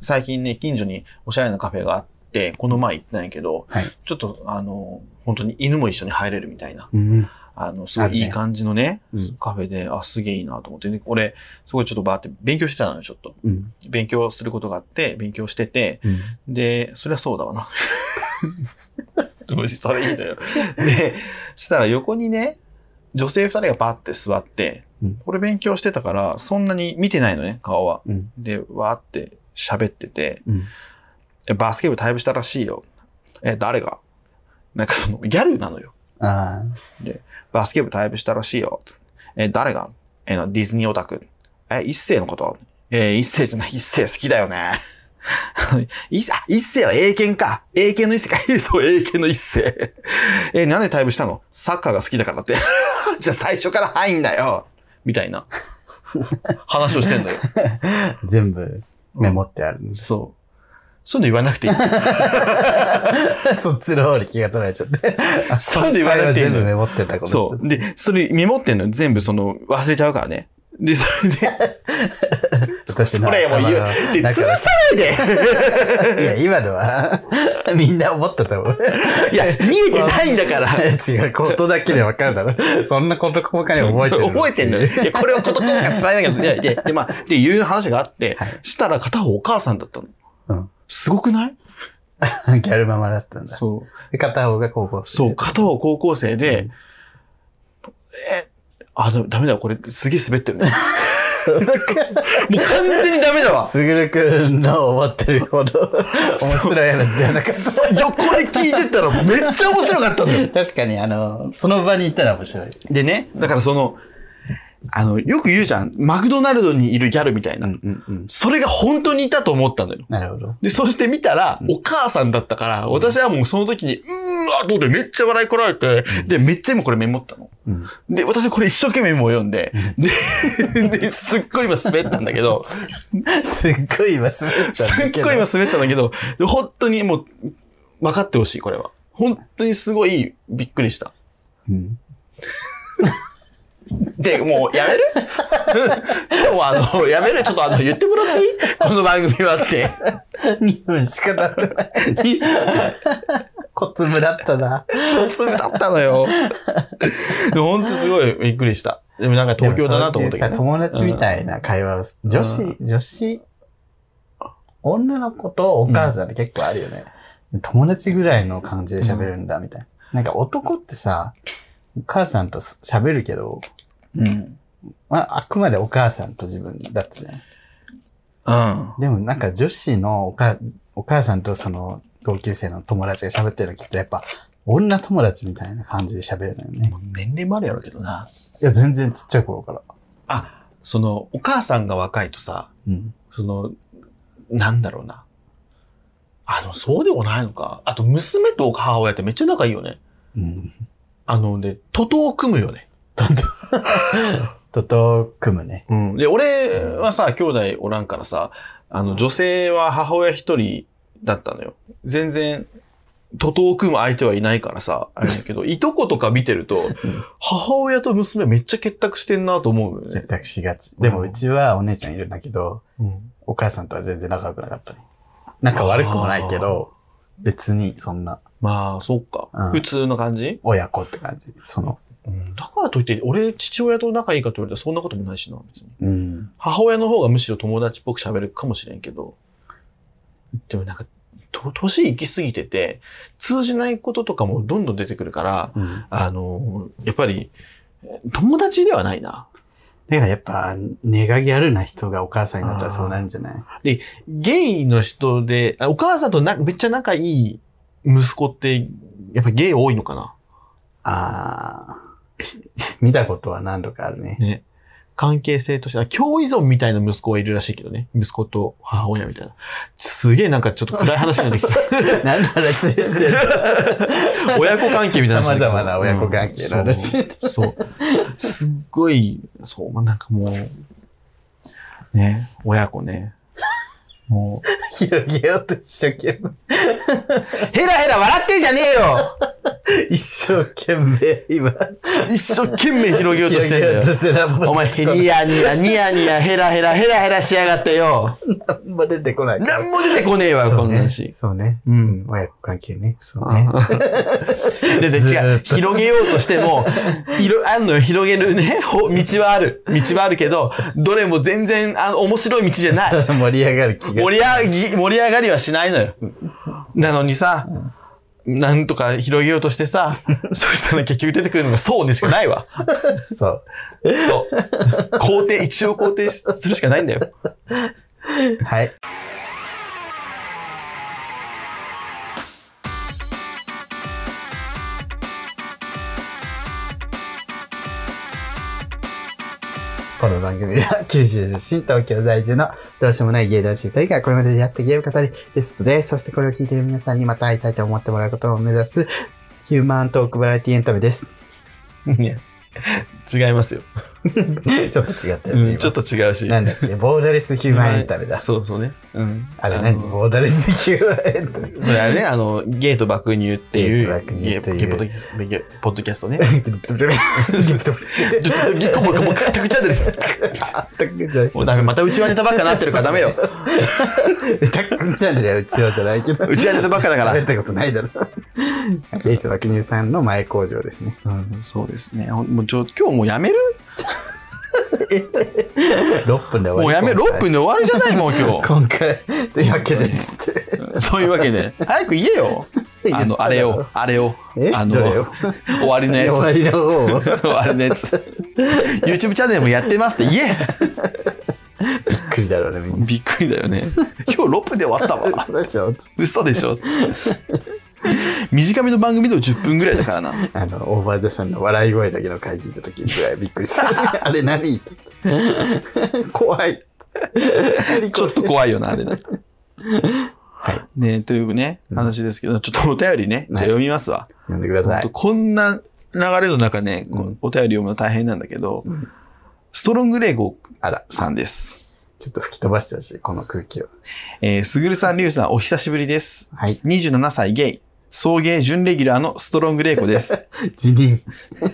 最近ね、近所におしゃれなカフェがあって、この前行ったんやけど、はい。ちょっと、あの、本当に犬も一緒に入れるみたいな、うん。あの、すごいいい感じのね、うんカフェで、あ、すげえいいなと思って、で俺、すごいちょっとバーって勉強してたのよ、ちょっと。うん。勉強することがあって、勉強してて、うん。で、そりゃそうだわな。どうしそれいいのよ。で、そしたら横にね、女性二人がバーって座って、うんこれ勉強してたから、そんなに見てないのね、顔は。うん。で、わーって喋ってて、うん。えバスケ部退部したらしいよ。え、誰が？なんかその、ギャルなのよ。あバスケ部退部したらしいよ。え、誰が？え、ディズニーオタク。え、一世のこと？え、一世じゃない、一世好きだよね。一あ一世は英検か。英検の一世か。そう、英検の一世。え、なんで退部したの？サッカーが好きだからって。じゃあ最初から入んだよ。みたいな。話をしてんだよ。あ。全部メモってあるんです。そう。そういうの言わなくていい。そっちの方に気が取られちゃって。あそういうの言わなくていいの全部メモってた、この人そう。で、それメモってんの全部その忘れちゃうからね。で、それで、私のそれも言う。で、潰さないで いや、今のは、みんな思ってたもん。いや、見えてないんだから。違う、ことだけでわかるだろ。そんなこと細かに覚えてる。覚えてんのよ。いや、これをこと細かに伝えなきゃ。いや、で、まあ、っていう話があって、はいしたら片方お母さんだったの。うん。すごくない？ギャルママだったんだ。そう。で、片方が高校生。そう、片方高校生で、え、あ、だダメだ、これすげえ滑ってるね。そうか。もう完全にダメだわ。すぐるくんの思ってるほど 面白い話ではなかった。横で聞いてたらめっちゃ面白かったんだよ。確かに、あの、その場にいたら面白い。でね、だからその、あの、よく言うじゃん。マクドナルドにいるギャルみたいな。うんうんうん。それが本当にいたと思ったのよ。なるほど。で、そして見たら、お母さんだったから、私はもうその時に、うーわーと思ってめっちゃ笑いこられて、で、めっちゃ今これメモったの。うん。で、私はこれ一生懸命メモを読んで、で、で すっごい今滑ったんだけど、すっごい今滑ったんだすっけど。ごい今滑ったんだけど、で本当にもう、分かってほしい、これは。本当にすごいびっくりした。うん。で、もうやめる？でもあの、やめる？ちょっとあの、言ってもらっていい？この番組はって。2分しかなってない。コツムだったな。それだったのよ。でも本当すごいびっくりした。でもなんか東京だなと思ったけど、でもそういうさ友達みたいな会話をす、女子、女子、女の子とお母さんって結構あるよね。友達ぐらいの感じで喋るんだ、みたいな。なんか男ってさ、お母さんと喋るけど、うん。まあ、あくまでお母さんと自分だったじゃん。うん。でもなんか女子のおかお母さんとその同級生の友達が喋ってるの聞くとやっぱ女友達みたいな感じで喋るのよね。年齢もあるやろうけどな。いや、全然ちっちゃい頃から。あ、その、お母さんが若いとさ、うん。その、なんだろうな。あの、そうでもないのか。あと、娘と母親ってめっちゃ仲いいよね。うん。あの、で、徒党を組むよね。とと、とと組むね。うん。で、俺はさ、兄弟おらんからさ、あの、女性は母親一人だったのよ。全然、徒党を組む相手はいないからさ、あれだけど、いとことか見てると、母親と娘めっちゃ結託してんなと思うよね選。択しがち。でもうちはお姉ちゃんいるんだけど、うん。お母さんとは全然仲良くなかったね。仲悪くもないけど、別にそんなまあ、そっか。うん普通の感じ？親子って感じ。その、うん。だからといって、俺、父親と仲いいかと言われたらそんなこともないしな、別に。うん。母親の方がむしろ友達っぽく喋るかもしれんけど、でもなんか、と、年行き過ぎてて、通じないこととかもどんどん出てくるから、うん。あの、やっぱり、友達ではないな。だからやっぱ、ネガギャルな人がお母さんになったらそうなるんじゃない？ゲイの人で、あお母さんとなめっちゃ仲いい息子って、やっぱゲイ多いのかな？ああ、見たことは何度かあるね。ね。関係性として、あ共依存みたいな息子はいるらしいけどね。息子と母親みたいな。すげえなんかちょっと暗い話になってきた。何の話してる 親子関係みたいな話。様々な親子関係の話うんそう。そうすっごい、そう、まあなんかもう、ね、親子ね。もう、広げようと一生懸命。ヘラヘラ笑ってんじゃねえよ一生懸命、今。一生懸命広げようとしてんだよお前、ニヤニヤ、ニヤニヤ、ヘラヘラ、ヘラヘラしやがってよ。なんも出てこない。なんも出てこねえわ、こんなんし。そうね。ううんん。親子関係ね。そうね。で、で、違う。広げようとしても、いろ、あんのよ、広げるね、ほ道はある。道はあるけど、どれも全然、あの、面白い道じゃない。盛り上がる気が盛り上がり、盛り上がりはしないのよ。なのにさ、なんとか広げようとしてさ、そしたら結局出てくるのがそうねしかないわ。そう。そう。肯定、一応肯定するしかないんだよ。はい。この番組は九州出身、東京在住のどうしようもない芸男子2人がこれまで出会ったゲーム語りゲストで、そしてこれを聞いている皆さんにまた会いたいと思ってもらうことを目指すヒューマントークバラエティエンタメです。いや違いますよ。ちょっと違ったよね。うん、ちょっと違うし。今なんだっけボーダレスヒューマンエンタメだ。そうそうね。うん。あれ何？のボーダレスヒューマンエンタメ。それあれね、あの、ゲート爆乳っていう、ゲート爆乳というポッドキャストゲポッドキャストね。ギです。またうちはネタばっかなってるからダメよ。タックチャンネルはうちわじゃないけど。うちはネタばっかだから喋ったことないだろ。ゲート爆乳さんの前工場ですね。うん、そうですね。もうちょ今日もうやめる？6分で終わり。もうやめ、6分で終わりじゃないもう今日。今回。というわけで、つって。というわけで、早く言えよ。あの、あれを、あれを。え？あの終わりのやつ。終わりの。終わりのやつ。YouTube チャンネルもやってますって言えびっくりだろうね、みんな。びっくりだよね。今日6分で終わったわ。嘘でしょ嘘でしょ。短めの番組でも10分ぐらいだからな。あの、オーバーザさんの笑い声だけの回聞いた時ぐらいびっくりした。あれ何怖い。ちょっと怖いよな、あれな。はい。ねというね、話ですけど、ちょっとお便りね、じゃあ読みますわ。読んでください。こんな流れの中ね、お便り読むの大変なんだけど、うんストロングレイゴさんです。ちょっと吹き飛ばしてほしい、この空気を。えー、すぐるさん、りゅうさん、お久しぶりです。はい。27歳ゲイ、送迎準レギュラーのストロングレイコです。辞任。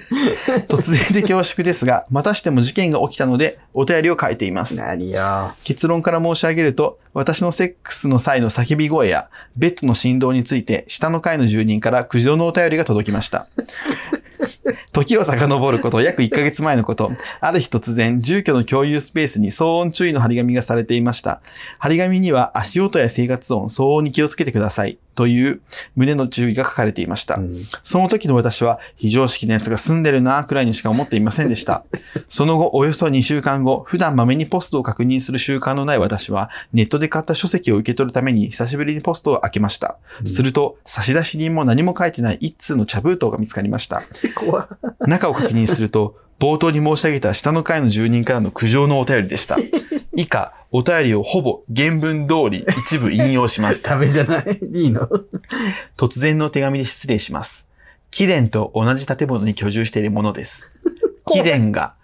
突然で恐縮ですが、またしても事件が起きたので、お便りを書いています。何よ。結論から申し上げると、私のセックスの際の叫び声や、ベッドの振動について、下の階の住人から苦情のお便りが届きました。時を遡ること約1ヶ月前のこと、ある日突然、住居の共有スペースに騒音注意の張り紙がされていました。張り紙には足音や生活音、騒音に気をつけてください。という胸の注意が書かれていました。うんその時の私は非常識な奴が住んでるなくらいにしか思っていませんでした。その後、およそ2週間後、普段まめにポストを確認する習慣のない私は、ネットで買った書籍を受け取るために久しぶりにポストを開けました。すると、差出人も何も書いてない一通の茶封筒が見つかりました。中を確認すると、冒頭に申し上げた下の階の住人からの苦情のお便りでした。以下、お便りをほぼ原文通り一部引用します。ダメじゃない？いいの？突然の手紙で失礼します。貴殿と同じ建物に居住しているものです。貴殿が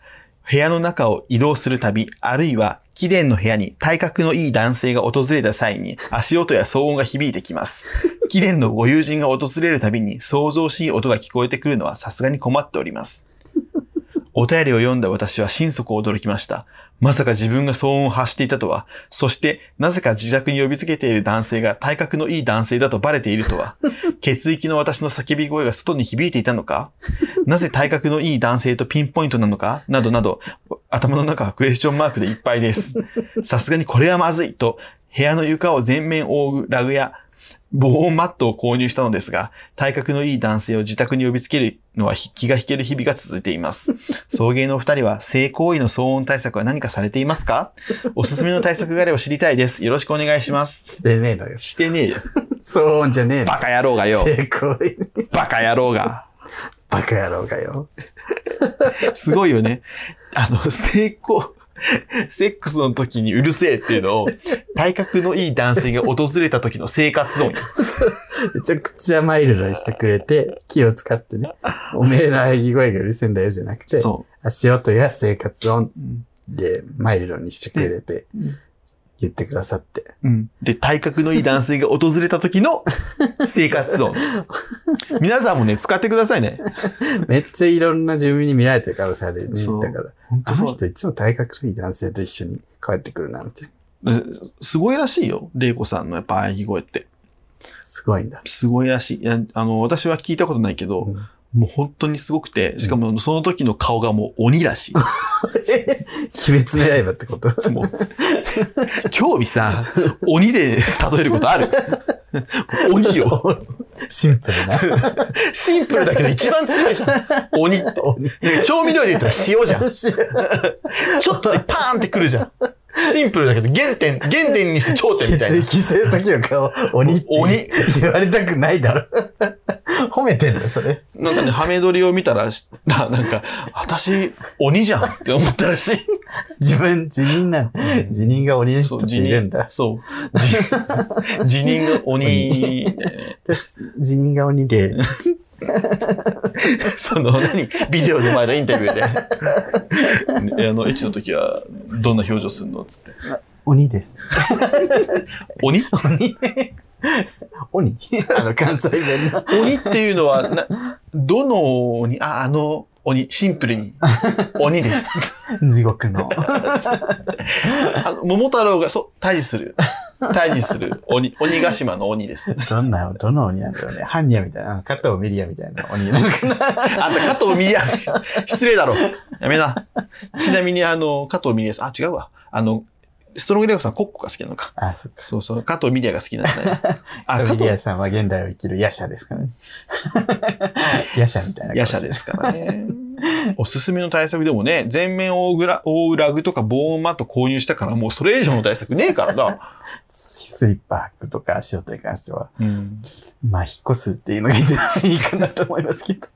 部屋の中を移動するたび、あるいは貴殿の部屋に体格のいい男性が訪れた際に足音や騒音が響いてきます。貴殿のご友人が訪れるたびに想像しい音が聞こえてくるのはさすがに困っております。お便りを読んだ私は心底驚きました。まさか自分が騒音を発していたとは、そしてなぜか自宅に呼びつけている男性が体格のいい男性だとバレているとは、血液の私の叫び声が外に響いていたのか。なぜ体格のいい男性とピンポイントなのか？などなど、頭の中はクエスチョンマークでいっぱいです。さすがにこれはまずいと、部屋の床を全面覆うラグや防音マットを購入したのですが、体格のいい男性を自宅に呼びつけるのは気が引ける日々が続いています。送迎のお二人は性行為の騒音対策は何かされていますか？おすすめの対策があれば知りたいです。よろしくお願いします。してねえのよ。してねえよ。そうじゃねえの。バカ野郎がよ。成功。バカ野郎が。バカ野郎がよ。すごいよね。あの、成功、セックスの時にうるせえっていうのを、体格のいい男性が訪れた時の生活音よ。めちゃくちゃマイルドにしてくれて、気を使ってね。おめえの喘ぎ声がうるせえんだよじゃなくて、そ足音や生活音でマイルドにしてくれてうん、言ってくださって。うん。で、体格のいい男性が訪れた時の 生活音。皆さんもね、使ってくださいね。めっちゃいろんな住民に見られてる可能性ある。そうだから。本あの人いつも体格のいい男性と一緒に帰ってくるな、みたいな。すごいらしいよ。玲子さんのやっぱ喘ぎ声って。すごいんだ。すごいらしい。いや、あの、私は聞いたことないけど、うんもう本当にすごくて、しかもその時の顔がもう鬼らしい。鬼滅の刃ってこと？もう、興味さ、鬼で例えることある？鬼よ。シンプルな。シンプルだけど一番強いじゃん。鬼って。調味料で言ったら塩じゃん。ちょっとでパーンってくるじゃん。シンプルだけど原点、原点にして頂点みたいな。血液性の時の顔、鬼って鬼言われたくないだろ。褒めてんだよ、それ。なんかね、ハメ撮りを見たら、しななんか、私、鬼じゃんって思ったらしい。自分、辞任なの。辞任が鬼の人っているんだ。そう。じ辞任が鬼、え私、辞任が鬼で、ー その、何？ビデオの前のインタビューで、ねあの、エッチの時は、どんな表情すんの？つって。鬼です。鬼？鬼 鬼？あの、関西弁の。鬼っていうのは、な、どの鬼？あ、あの鬼、シンプルに。鬼です。地獄の。あの、桃太郎が、そう、退治する。退治する鬼、鬼ヶ島の鬼です。どんな、どの鬼なんだろうね。ハンニャみたいな、加藤ミリアみたいな鬼なのかな。あんた、加藤ミリア、失礼だろ。やめな。ちなみに、あの、加藤ミリアです。あ、違うわ。あの、ストロングレオさん、コッコが好きなのか。あ、そっか。そうそう、加藤ミリアが好きなんだね。あ、加ミリ藤アさんは現代を生きる夜叉ですからね。夜叉みたいな。夜叉ですからね。おすすめの対策でもね、全面覆うグラ、覆うラグとかボーンマット購入したから、もうそれ以上の対策ねえからな。スリッパ履くとか足音に関しては、うん。まあ、引っ越すっていうのが一番いいかなと思いますけど。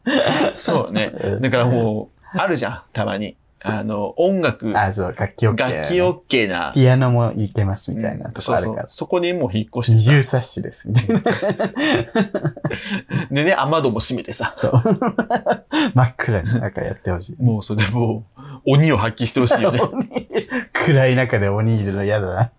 そうね。うんだからもう、あるじゃん、たまに。そうあの、音楽、あ、そう、楽器 OK、楽器 OK な。ピアノもいけますみたいなとこそうそうあるから。。そこにもう引っ越二してさ。重冊子ですみたいな。でね、雨戸も閉めてさ。そう 真っ暗になんかやってほしい。もうそれでもう、鬼を発揮してほしいよね。鬼暗い中で鬼いるの嫌だな。っ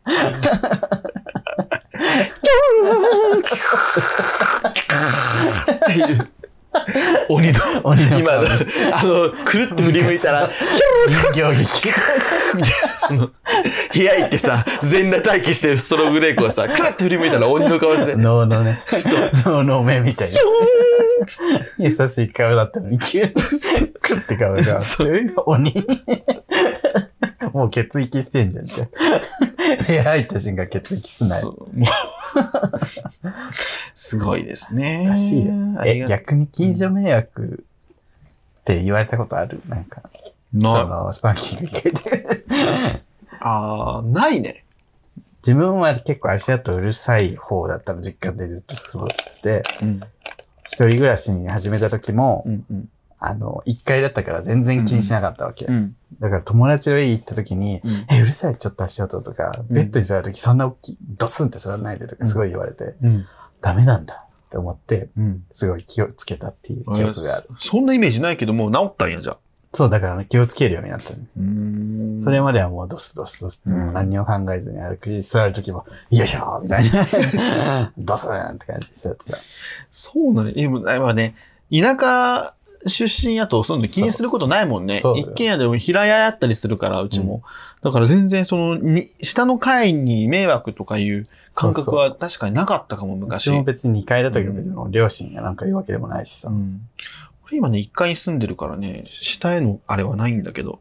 ていう。鬼の、鬼の今、あの、くるって振り向いたら、人形劇。その部屋行ってさ、全裸待機してるストロングレイコがさ、くるって振り向いたら鬼の顔して、脳のね、そう脳の目みたいな。優しい顔だったのに、急に、クッて顔が、鬼。もう血液してんじゃん。じゃあ部屋入った瞬間血液すなよ。そうもう すごいですね。らしいよえ、逆に近所迷惑って言われたことある？なんか、そなの、スパンキング以外で。あーないね。自分は結構足跡うるさい方だったの、実家でずっと過ごして、うん。一人暮らしに始めた時も、うんうん。あの、一階だったから全然気にしなかったわけ。うん。だから友達の家行った時に、うん。え、うるさい、ちょっと足音とか、うんベッドに座る時そんな大きい、ドスンって座らないでとかすごい言われて、うん。ダメなんだって思って、うん。すごい気をつけたっていう記憶がある。そんなイメージないけど、もう治ったんや、じゃあ。そう、だからね、気をつけるようになったね。それまではもうドスドスドスって、何にも考えずに歩くし、座る時も、よいしょーみたいな。ドスーンって感じで座ってた。そうなんや。今今ね、田舎出身やと、そういうの気にすることないもんね。一軒家でも平屋やったりするから、うちも。だから全然その、に、下の階に迷惑とかいう感覚は確かになかったかも、う昔。ちも別に2階だったけど、別に両親がなんか言うわけでもないしさう。ん。俺今ね、1階に住んでるからね、下へのあれはないんだけど、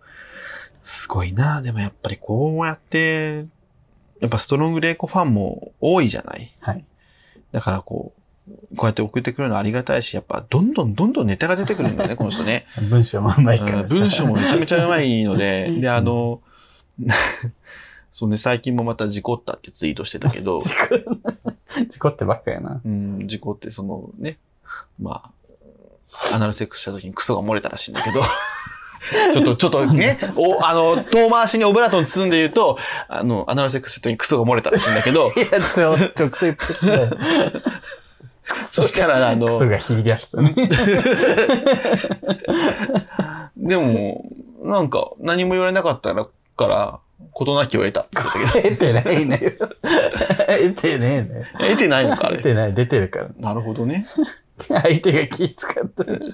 すごいなでもやっぱりこうやって、やっぱストロングレイコファンも多いじゃないはい。だからこう、こうやって送ってくるのありがたいし、やっぱどんどんどんどんネタが出てくるんだよね、この人ね。文章もうまいからさ。うん文章もめちゃめちゃうまいので、で、あの、そうね、最近もまた事故ったってツイートしてたけど、事故、ってばっかやな。うん、事故ってそのね、まあ、アナルセックスした時にクソが漏れたらしいんだけど、ちょっと、ちょっとね、お、あの、遠回しにオブラートに包んで言うと、あの、アナルセックスした時にクソが漏れたらしいんだけど、いや、ちょ、直接 そしたら、あのク、ソが切り出したね。でも、なんか、何も言われなかったから、事なきを得たって言ってたけ得てないね。得てねえね。ど。得てないのか、あれ。得てない、出てるから。なるほどね。相手が気使ったら。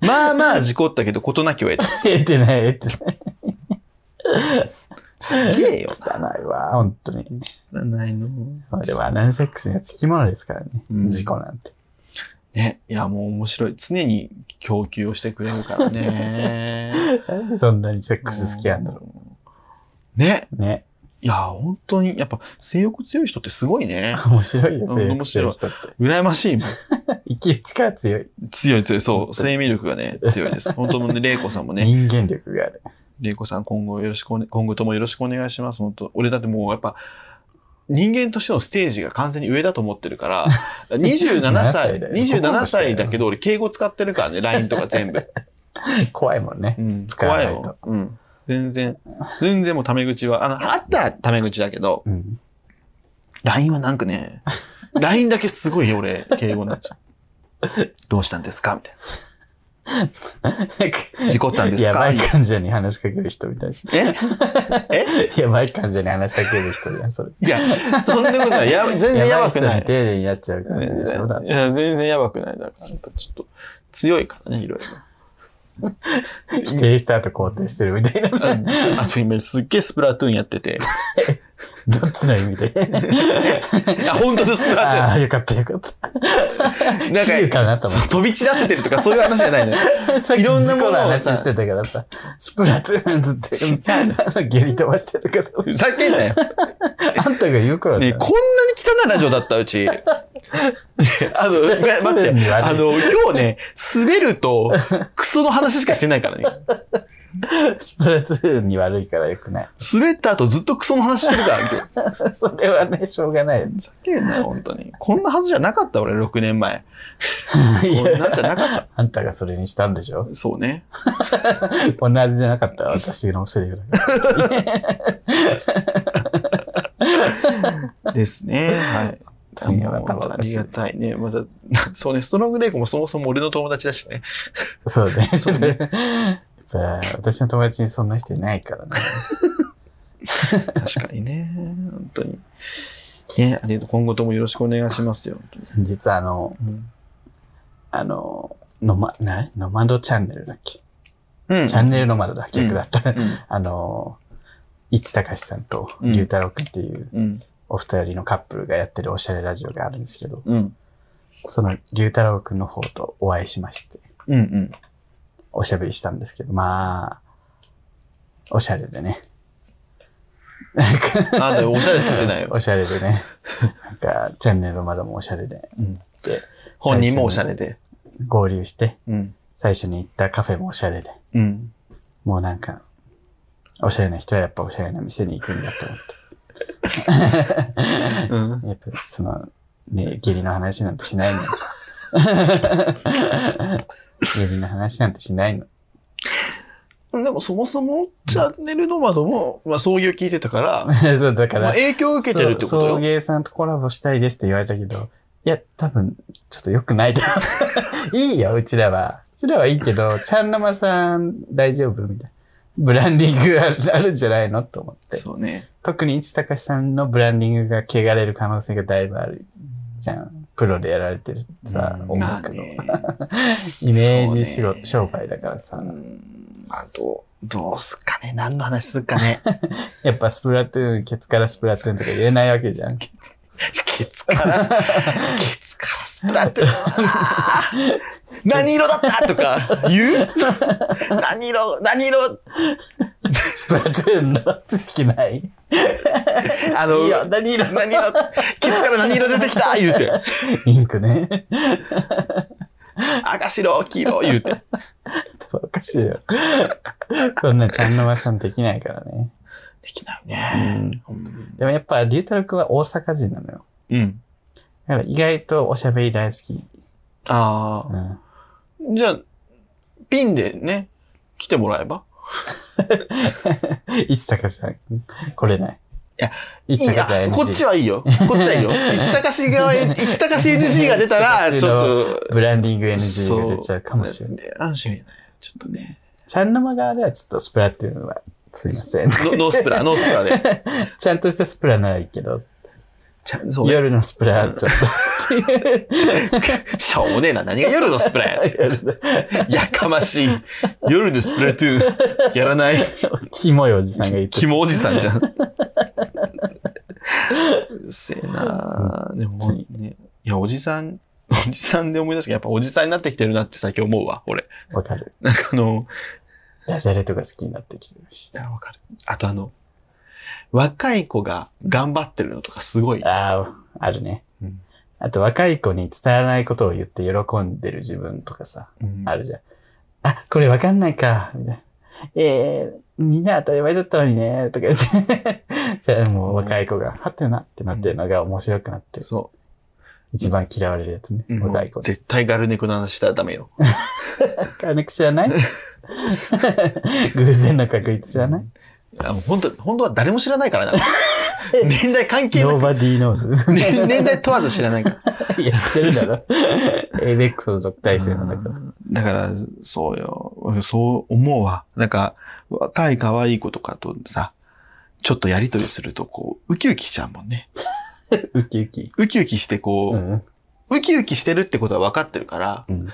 まあまあ事故ったけど、事なきを得た。得てない、得てない。すげえよ汚いわ、本当に。な。ないの。まあでもアナルセックスにはつきものですからね。うん事故なんて。ね。いや、もう面白い。常に供給をしてくれるからね。なんでそんなにセックス好きなんだろね。う。ね。いや、本当に、やっぱ性欲強い人ってすごいね。面白いよ、うん性欲してる人って。羨ましいもん。生きる力強い。強い強い。そう。生命力がね、強いです。本当もね、玲子さんもね、人間力がある。玲子さん今後よろしくおね、今後ともよろしくお願いします。本当俺だってもうやっぱ、人間としてのステージが完全に上だと思ってるから、27 7歳歳、だよ27歳だけど俺敬語使ってるからね、LINE とか全部。怖いもんねう。ん、使わないと怖いよ。うん。全然、全然もうタメ口は、あの、あったらタメ口だけど、うん。LINE はなんかね、LINE だけすごい俺、敬語になっちゃう。どうしたんですか？みたいな。事故ったんですやばい患者に話しかける人みたいなえ？な。やばい患者に話しかける人じゃん、それ。いや、そんなことない。や全然やばくないやばい人に。丁寧にやっちゃう感じでしょ？だいや、全然やばくない。だから、やっぱちょっと、強いからね、いろい 否定した後肯定してるみたいな。ろ。あと今すっげえスプラトゥーンやってて。どっちの意味で？いや、本当です、スプラああ、よかったよかった。なん比喩かな飛び散らせてるとかそういう話じゃないのよ。て。さっきいろんなもの話してたからさ、スプラトゥーンずって、あの下痢飛ばしてるけど、ふざけんなよ。あんたが言うからだねよこんなに汚いラジオだった、うち。あの、待って。あの、今日ね、滑ると、クソの話しかしてないからね。スプラトゥーンに悪いからよくない。滑った後ずっとクソの話してるから。それはね、しょうがない。ふざけんなよ、本当に。こんなはずじゃなかった、俺、6年前。いこんなじゃなかっあんたがそれにしたんでしょ？た。そうね。こんな味じゃなかった私のセリフだ。ですね。はい。ありがたいね。また、そうね、ストロングレイコもそもそも俺の友達だしね。そうね。そうね やっぱ私の友達にそんな人いないからね。確かにね。本当に。ね、ありがとう。今後ともよろしくお願いしますよ。本先日あの、当にあの、ノマ、なノマドチャンネルだっけ、うん。チャンネルノマドだ、逆だった。うん。あの、市隆さんとうん龍太郎くんっていううん。お二人のカップルがやってるおしゃれラジオがあるんですけど、うん。その龍太郎くんの方とお会いしまして、うん。うん。おしゃべりしたんですけど、まあ、おしゃれでね。なんかあ、でもおしゃれ作ってないよ。おしゃれでね。なんか、チャンネルの窓もおしゃれで。うんで、本人もおしゃれで。合流して、うん。最初に行ったカフェもおしゃれで。うん。もうなんか、おしゃれな人はやっぱおしゃれな店に行くんだと思っうん。て。やっぱその、ね、下痢の話なんてしないの。下痢の話なんてしないの。でもそもそもチャンネルノマドも、まあ、創業聞いてたから、そう、だから、まあ、影響を受けてるってことそう送よ。迎さんとコラボしたいですって言われたけど、いや、多分、ちょっと良くないと。いいよ、うちらは。うちらはいいけど、ちゃんなまさん大丈夫みたいな。ブランディングあるあるんじゃないのと思って。そうね。特に市高さんのブランディングが汚れる可能性がだいぶあるじゃん。プロでやられてるさ、うん。音楽の。ま イメージしろ、商売だからさ。う。ん。あと、どうすっかね。何の話するかね。やっぱスプラトゥーン、ケツからスプラトゥーンとか言えないわけじゃん。ケツから、ケツからスプラトゥーン。何色だった？とか。言う？何色、何色？スプラトゥーンの知識ない？あの、いいよ、何色？何色、ケツから何色出てきた？言うて。インクね。赤白、黄色言うて。おかしいよ。そんなちゃんのまさんできないからね。できないね。うん。でもやっぱ、龍太郎くんは大阪人なのよ。うん。だから意外とおしゃべり大好き。ああ。うん。じゃあ、ピンでね、来てもらえば？いつたかさん、来れない。いや、いつたかさんこっちはいいよ。こっちはいいよ。市高し側へ、市高し NG が出たら、ちょっと。ブランディング NG が出ちゃうかもしれない。安心ね。ちょっとね。ちゃんのま側ではちょっとスプラトゥーンはすいません。ノノースプラ、ノースプラで。ちゃんとしたスプラならいいけど。夜のスプラちょっ しょうもねえな。何が夜のスプラや。と。夜やかましい。夜のスプラトゥーン。やらない。キモいおじさんが言ってキモおじさんじゃん。うるせえなでも本ね、いや、おじさん、おじさんで思い出したけど、やっぱおじさんになってきてるなって最近思うわ、俺。わかる。なんかあの、ダジャレとか好きになってきてるし。いや、わかる。あとあの、若い子が頑張ってるのとかすごい。ああ、あるね。うんあと若い子に伝わらないことを言って喜んでる自分とかさ、うんあるじゃん。あ、これわかんないか、みたいな。ええみんな当たり前だったのにね、とか言って。じゃあもう若い子が、はってなってなってるのが面白くなってる。そ一番嫌われるやつね。う。若い子で。絶対ガルネコの話したらダメよ。カーネク知らない？偶然の確率知らない？本当本当は誰も知らないからな。年代関係なく、?Nobody knows. 年 年代問わず知らないから。いや、知ってるだろ。ABEX の特待生なんだから。だから、そうよ。そう思うわ。なんか、若い可愛い子とかとさ、ちょっとやりとりすると、こう、ウキウキしちゃうもんね。ウキウキ。ウキウキして、こう、うん。ウキウキしてるってことは分かってるから、うん。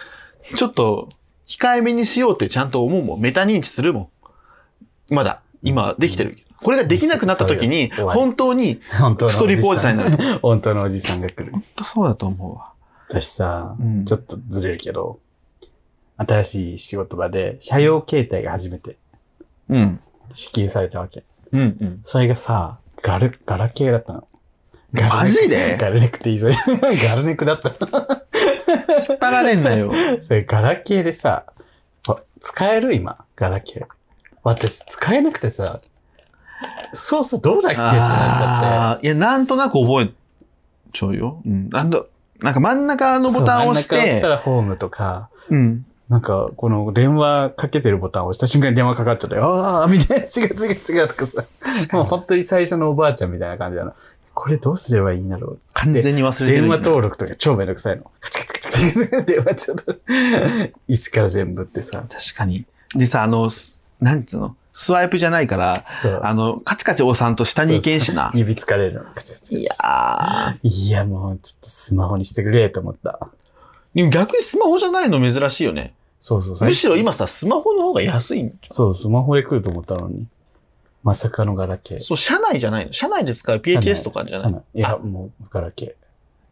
ちょっと、控えめにしようってちゃんと思うもん。メタ認知するもん。まだ、今、できてる。これができなくなった時に、本当に、本当のストリープおじさんになると。本当のおじさんが来る。本当そうだと思うわ。私さ、うんちょっとずれるけど、新しい仕事場で、車用携帯が初めてうん。支給されたわけ。うん、うん。それがさ、ガル、ガラケーだったの。ガルネクマジで？ガルネクって言いそう。ガルネクだった。引っ張られんなよ。それガラケーでさ、あ使える今、ガラケー。私、使えなくてさ、操作どうだっけってなっちゃっあーいや、なんとなく覚えちゃうよ。うん。なんだ、なんか真ん中のて。ボタンを押しそう真ん中押したて、らホームとか、うん。なんか、この電話かけてるボタンを押した瞬間に電話かかっちゃって、ああみたいな、違う違う違うとかさ、もう本当に最初のおばあちゃんみたいな感じなの。これどうすればいいんだろう。完全に忘れてる。電話登録とか超めんどくさいの。カチカチカチカチカチ電話ちょっと、一から全部ってさ。確かに。でさ、あの、すなんつうの、スワイプじゃないから、そう。あの、カチカチ押さんと下に行けんしな。指疲れるの。カチカチカチいやいや、もうちょっとスマホにしてくれと思った。ー。でも逆にスマホじゃないの珍しいよね。そうそう。むしろ今さ、スマホの方が安いんそう、スマホで来ると思ったのに。まさかのガラケー。そう、車内じゃないの。車内で使う PHS とかじゃない？いや、もうガラケ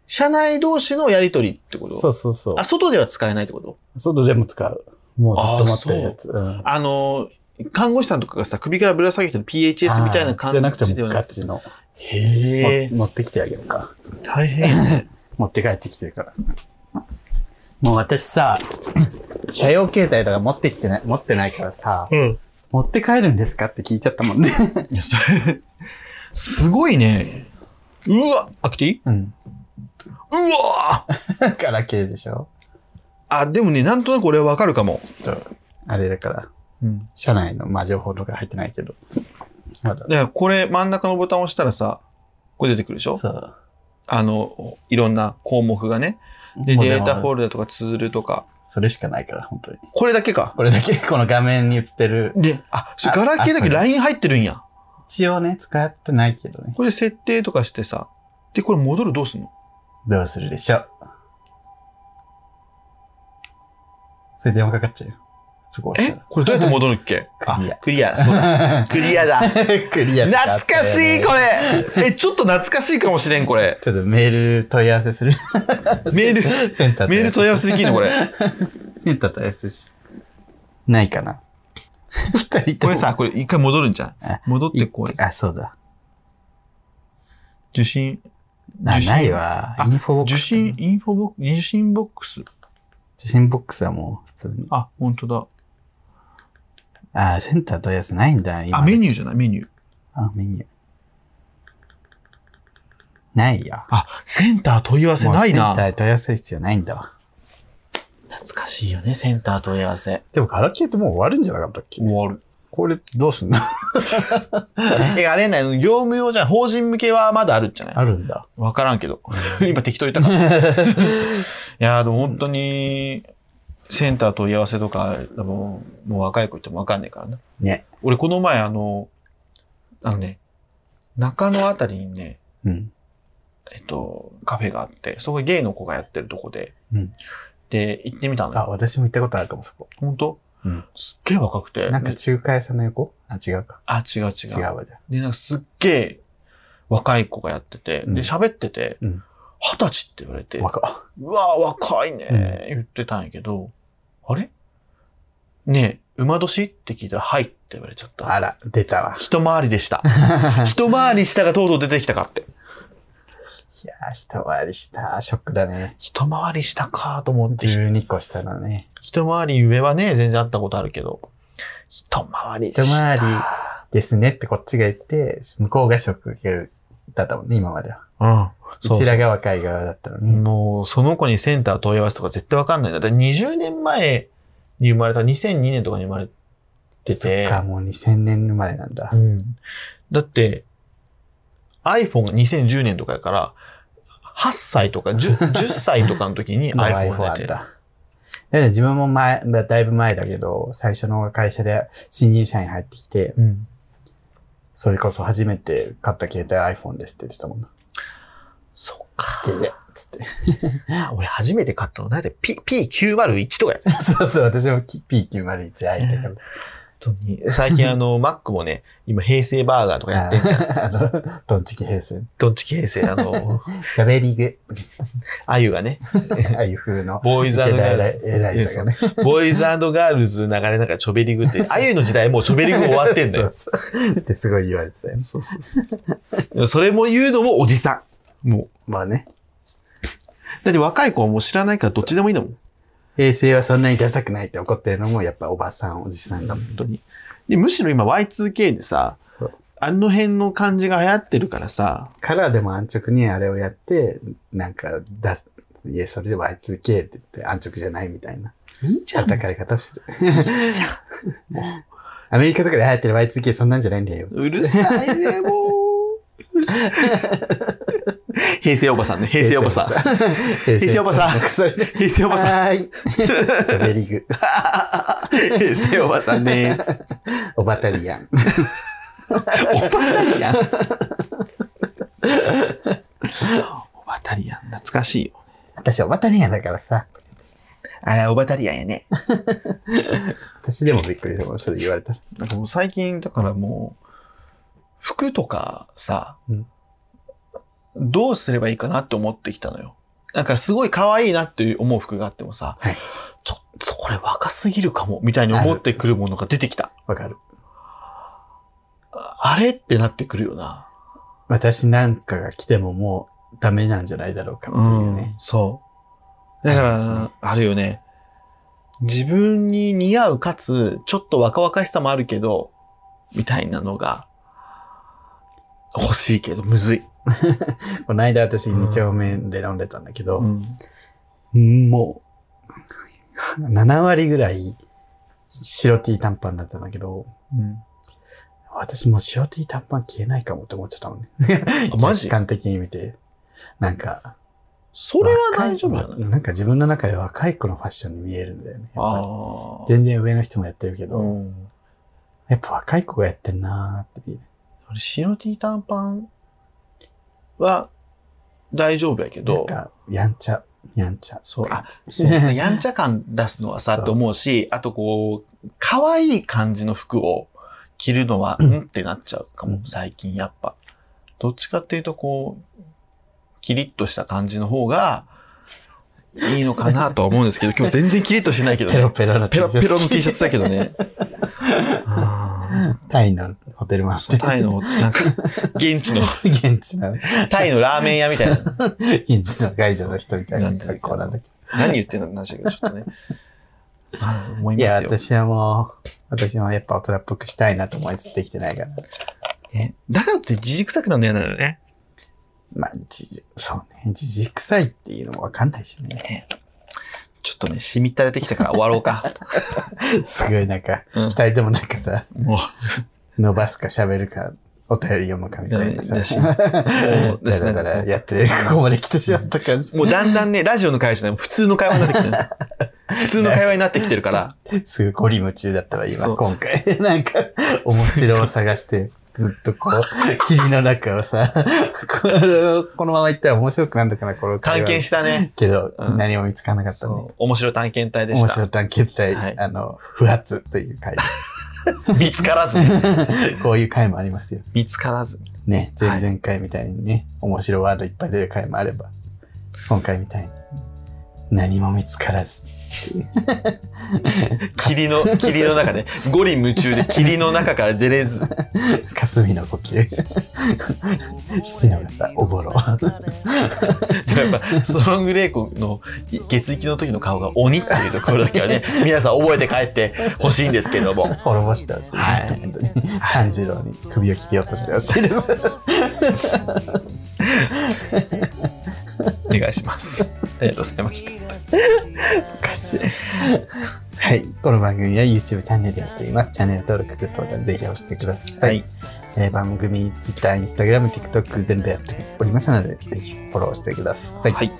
車内同士のやりとりってこー。と？そうそうそうあ、。外では使えないってこと？外でも使う。もうずっと持ってるやつ。うんあの、看護師さんとかがさ、首からぶら下げてる PHS みたいな感じじゃなくてもガチの。へも持ってきてあげるか。大変。持って帰ってきてるから。もう私さ、車用携帯とか持ってきてない、持ってないからさ、うん。持って帰るんですかって聞いちゃったもんね。いや、それ、すごいね。うわ、開けていい？うん。うわ ガラケーでしょ？あ、でもね、なんとなく俺はわかるかも。ちょっと、あれだから、うん。車内の、まあ、情報とか入ってないけど。まだ。だからこれ真ん中のボタンを押したらさ、これ出てくるでしょ？そう。あの、いろんな項目がね。で、データフォルダとかツールとか。それしかないから、本当に。これだけか？これだけ、この画面に映ってる。で、あ、それあガラケーだけあ LINE 入ってるんや。一応ね、使ってないけどね。これ設定とかしてさ。で、これ戻るどうすんの？どうするでしょう。それ電話かかっちゃうよ。そこ押したら。え？これどうやって戻るっけ？クリアあクリア。そうだ。クリアだ。クリア懐かしいこれ。れえ、ちょっと懐かしいかもしれん、これ。ちょっとメール問い合わせする。メール、センターメール問い合わせできんのこれ？センター問い合わせし。ないかな。二人ともこれさ、これ一回戻るんじゃんあ。戻ってこれ。あ、そうだ。受信、な受信？ないわ。あインフォボックス。受信、インフォボックス、受信ボックス。受信ボックスはもう普通に。あ、本当だ。あ、センター問い合わせないんだ、今。あ、メニューじゃない、メニュー。あ、メニュー。ないよ。あ、センター問い合わせないなセン。ター問い合わせる必要ないんだわ。懐かしいよね、センター問い合わせ。でもガラケーってもう終わるんじゃなかったっけ？終わる。これどうすんの？え、あれね、業務用じゃん。法人向けはまだあるんじゃない？あるんだ。わからんけど。今適当言ったから。いやーでも本当に、センター問い合わせとか、もう若い子言ってもわかんないからな。ね。俺この前あの、あのね、中野あたりにね、うん。えっと、カフェがあって、そこゲイの子がやってるとこで、うんで、行ってみたのあ、よ。私も行ったことあるかも、そこ。本当？うん。すっげえ若くて。なんかで中華屋さんの横？あ、違うか。あ、違う違う。違うわ、じゃあ。で、なんかすっげえ若い子がやってて、うんで、喋っててうん、二十歳って言われて、若うわ若いね、言ってたんやけど、あれ？ねえ、馬年？って聞いたら、はいって言われちゃった。あら、出たわ。一回りでした。一回り下がとうとう出てきたかって。いやー、一回りした。ショックだね。一回り下かと思って、12個下だね。一回り上はね、全然会ったことあるけど、一回り下。一回りですねってこっちが言って、向こうがショック受ける。だったもんね、今までは。うん。うちらが若い側だったのに。もう、その子にセンター問い合わせとか絶対わかんないんだ。て20年前に生まれた、2002年とかに生まれてて、そっか、もう2000年生まれなんだう。ん。だって、iPhone が2010年とかやから、8歳とか 10, 10 歳とかの時に iPhone が出て。自分も前、まあだいぶ前だけど、最初の会社で新入社員入ってきて、うん。それこそ初めて買った携帯 iPhone ですって言ってたもんな。そっか。つって。俺初めて買ったの、なんで P、P901 とかや。そうそう、私も P901 入ったから。本当に最近あの、Mac もね、今平成バーガーとかやってんじゃん。あの、ドンチキ平成。どっち平成、あの、喋りぐ。あゆがね、ああいう風の。ボーイズガールズ、偉いさがね。ボーイズガールズ流れながらちょべりぐって、あゆの時代もうちょべりぐ終わってんだよ。そうそうってすごい言われてたよそうそうそう。それも言うのもおじさん。もう。まあね。だって若い子はもう知らないからどっちでもいいんだもん。平成はそんなにダサくないって怒ってるのもやっぱおばさん、おじさんだもん。本当に。で、むしろ今 Y2K でさ、そう。あの辺の感じが流行ってるからさ、からでも安直にあれをやって、なんか出す。いや、それで Y2K って言って安直じゃないみたいな。いいじゃん。叩かれ方をしてる。アメリカとかで流行ってる Y2K そんなんじゃないんだよ。うるさいね、もう。平成おばさんね、平成おばさん。平成おばさん。平成おばさん。はーい。ベリグ。平成おばさんね。オバタリアン。おばたりやん。おばたりやん、懐かしいよ。私オバタリアンだからさ。あれ、おばたりやんやね。私でもびっくりしたそれ言われたら。なんかもう最近、だからもう、服とかさ、うんどうすればいいかなって思ってきたのよ。なんかすごい可愛いなって思う服があってもさ、はいちょっとこれ若すぎるかも、みたいに思ってくるものが出てきた。わかる。あれってなってくるよな。私なんかが来てももうダメなんじゃないだろうかっていうね。そう。だかありますねら、あるよね。自分に似合うかつ、ちょっと若々しさもあるけど、みたいなのが、欲しいけど、むずい。この間私2丁目で飲んでたんだけど、うん。もう、7割ぐらい白 T 短パンだったんだけど、うん。私もう白 T 短パン消えないかもって思っちゃったのね。あマジ？客観的に見て。なんか、それは大丈夫じゃない？若なんか自分の中で若い子のファッションに見えるんだよね。やっぱり。全然上の人もやってるけど、うん。やっぱ若い子がやってんなーって見える。俺白 T 短パンは大丈夫やけど、なんか、やんちゃ、やんちゃ。そう、あ、そう、やんちゃ感出すのはさ、と思うし、あとこう、可愛い感じの服を着るのは、ううんんってなっちゃうかも、うん最近やっぱ。どっちかっていうとこう、キリッとした感じの方が、いいのかなとは思うんですけど、今日全然キリッとしないけどペロね。ペ。ロペロの T シャツだけどね。あタイのホテルマンーそうタイの、なんか、現地の、現地の、タイのラーメン屋みたいな。現地のガイドの人みたいな格好なんだけど。何言ってんのって話だけど、ちょっとね。あ思いいや、ますよ。私はもう、私もやっぱ大人っぽくしたいなと思いつつできてないから。ねだからって自臭くなるの嫌なのよね。まあ、じそうね。じじくさいっていうのもわかんないしね。ちょっとね、しみったれてきたから終わろうか。すごいなんか、うん二人ともなんかさ、も伸ばすか喋るか、お便り読むかみたいなさ。もうだからやってる、ここまで来てしまった感じ。う、もうだんだんね、ラジオの会社でも普通の会話になってきてる。普通の会話になってきてるから、すぐゴリ夢中だったわ、今、今回。なんか、面白を探して、ずっとこう、霧の中をさ、このこのまま行ったら面白くなるのかな、この探検したね。けど、うん何も見つからなかったね。面白探検隊でした。面白探検隊、はいあの、不発という回。見つからずね。こういう回もありますよ。見つからず。ね、前々回みたいにね、面白ワードいっぱい出る回もあれば、今回みたいに、何も見つからず。霧の、霧の中で、ゴリ夢中で霧の中から出れず。霞の呼吸。七の型、おぼろ。でもやっぱ、ストロングレイコの血液の時の顔が鬼っていうところだけはね、皆さん覚えて帰ってほしいんですけども。滅ぼしてほしい、ね。はい本当に。炭治郎に首を切り落としてほしいです。お願いします。ありがとうございました。おかしい。はい。この番組は YouTube チャンネルでやっています。チャンネル登録、グッドボタンぜひ押してください。はい。えー番組、Twitter、Instagram、TikTok 全部やっておりますので、ぜひフォローしてください。はい。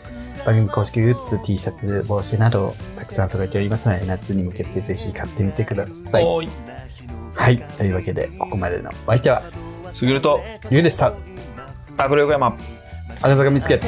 番組公式グッズ、T シャツ、帽子などたくさん揃えておりますので、夏に向けてぜひ買ってみてください。おーい。はい。というわけで、ここまでのお相手は、すぐると、ゆうでした。パクロ横山。赤坂見つけ。